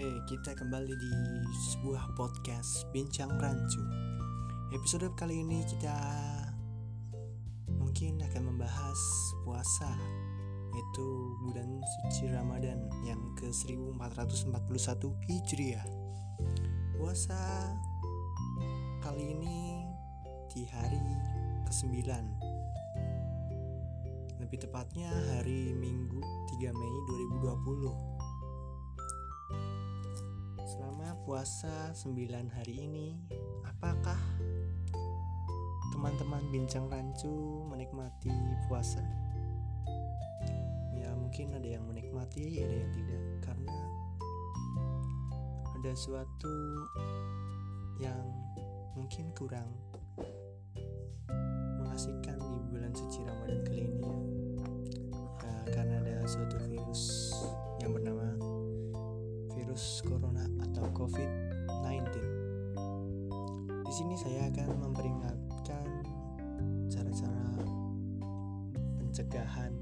Kita kembali di sebuah podcast Bincang Rancu. Episode kali ini kita mungkin akan membahas puasa, yaitu bulan suci Ramadan yang ke 1441 Hijriah. Puasa kali ini di hari ke-9. Lebih tepatnya hari Minggu 3 Mei 2020 puasa 9 hari ini, apakah teman-teman bincang rancu menikmati puasa? Ya mungkin ada yang menikmati, ada yang tidak karena ada suatu yang mungkin kurang mengasihkan di bulan suci Ramadan kali ini ya. ya karena ada suatu virus COVID-19. Di sini saya akan memperingatkan cara-cara pencegahan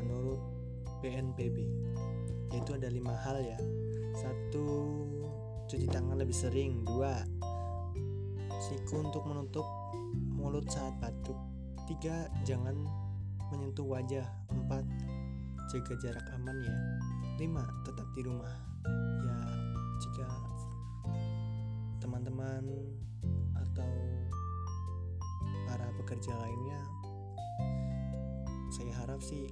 menurut BNPB, yaitu ada lima hal ya. Satu, cuci tangan lebih sering. Dua, siku untuk menutup mulut saat batuk. Tiga, jangan menyentuh wajah. Empat, jaga jarak aman ya. 5. Tetap di rumah. Ya, jika teman-teman atau para pekerja lainnya saya harap sih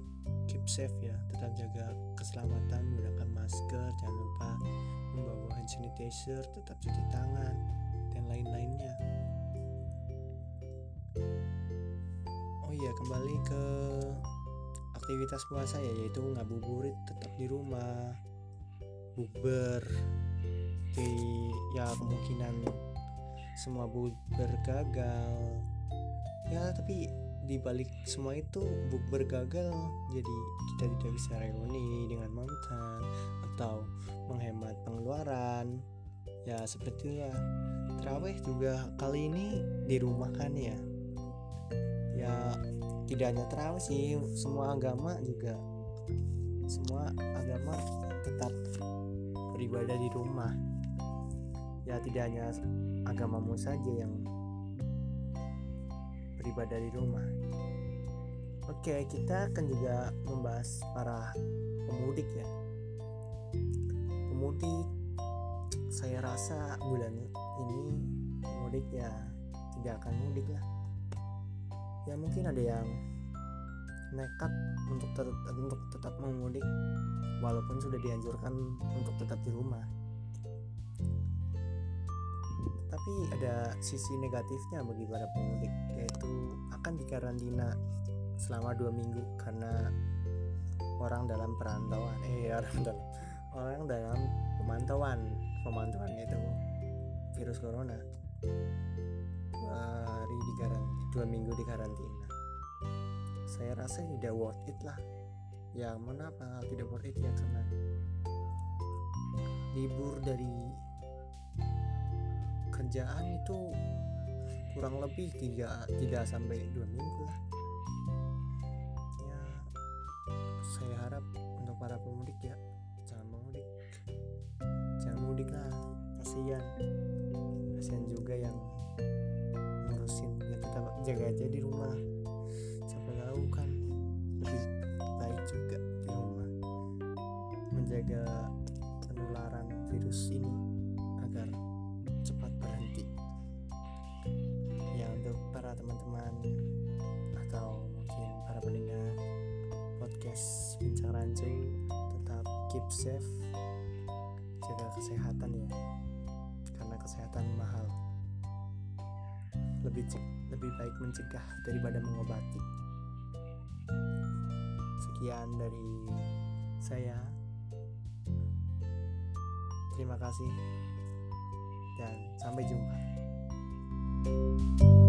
keep safe ya, tetap jaga keselamatan, menggunakan masker, jangan lupa membawa hand sanitizer, tetap cuci tangan dan lain-lainnya. Oh iya, kembali ke aktivitas puasa ya yaitu ngabuburit tetap di rumah bukber di ya kemungkinan semua bukber gagal. Ya tapi di balik semua itu bukber gagal jadi kita tidak bisa reuni dengan mantan atau menghemat pengeluaran. Ya seperti ya. Terawih juga kali ini di rumah kan ya. Ya tidak hanya terawih sih semua agama juga. Semua beribadah di rumah. Ya tidak hanya agamamu saja yang beribadah di rumah. Oke kita akan juga membahas para pemudik ya. Pemudik saya rasa bulan ini pemudik ya tidak akan mudik lah. Ya mungkin ada yang nekat untuk ter untuk tetap memudik walaupun sudah dianjurkan untuk tetap di rumah. Tapi ada sisi negatifnya bagi para pemudik yaitu akan dikarantina selama dua minggu karena orang dalam perantauan eh orang dalam orang dalam pemantauan pemantauan itu virus corona. Hari di dua minggu di karantina saya rasa tidak worth it lah. Ya mengapa tidak worth it ya karena libur dari kerjaan itu kurang lebih tiga tiga sampai dua minggu lah. Ya saya harap untuk para pemudik ya jangan mudik jangan mudik lah kasihan. Kasihan juga yang ngurusin ya tetap jaga aja di rumah tahu kan lebih baik juga di rumah menjaga penularan virus ini agar cepat berhenti ya untuk para teman-teman atau mungkin para pendengar podcast bincang rancu tetap keep safe jaga kesehatan ya karena kesehatan mahal lebih lebih baik mencegah daripada mengobati. Sekian dari saya. Terima kasih dan sampai jumpa. thank you